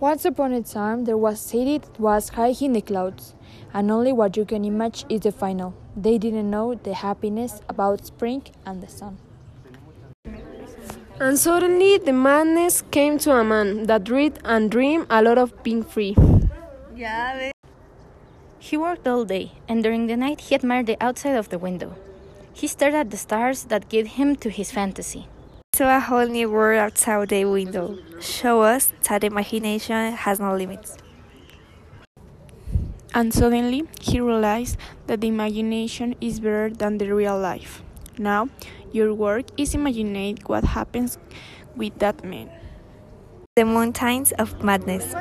Once upon a time, there was a city that was high in the clouds, and only what you can imagine is the final. They didn't know the happiness about spring and the sun. And suddenly the madness came to a man that read and dreamed a lot of being free. He worked all day, and during the night he admired the outside of the window. He stared at the stars that gave him to his fantasy. Saw a whole new world outside the window. Show us that imagination has no limits. And suddenly he realized that the imagination is better than the real life. Now, your work is imagine what happens with that man. The mountains of madness.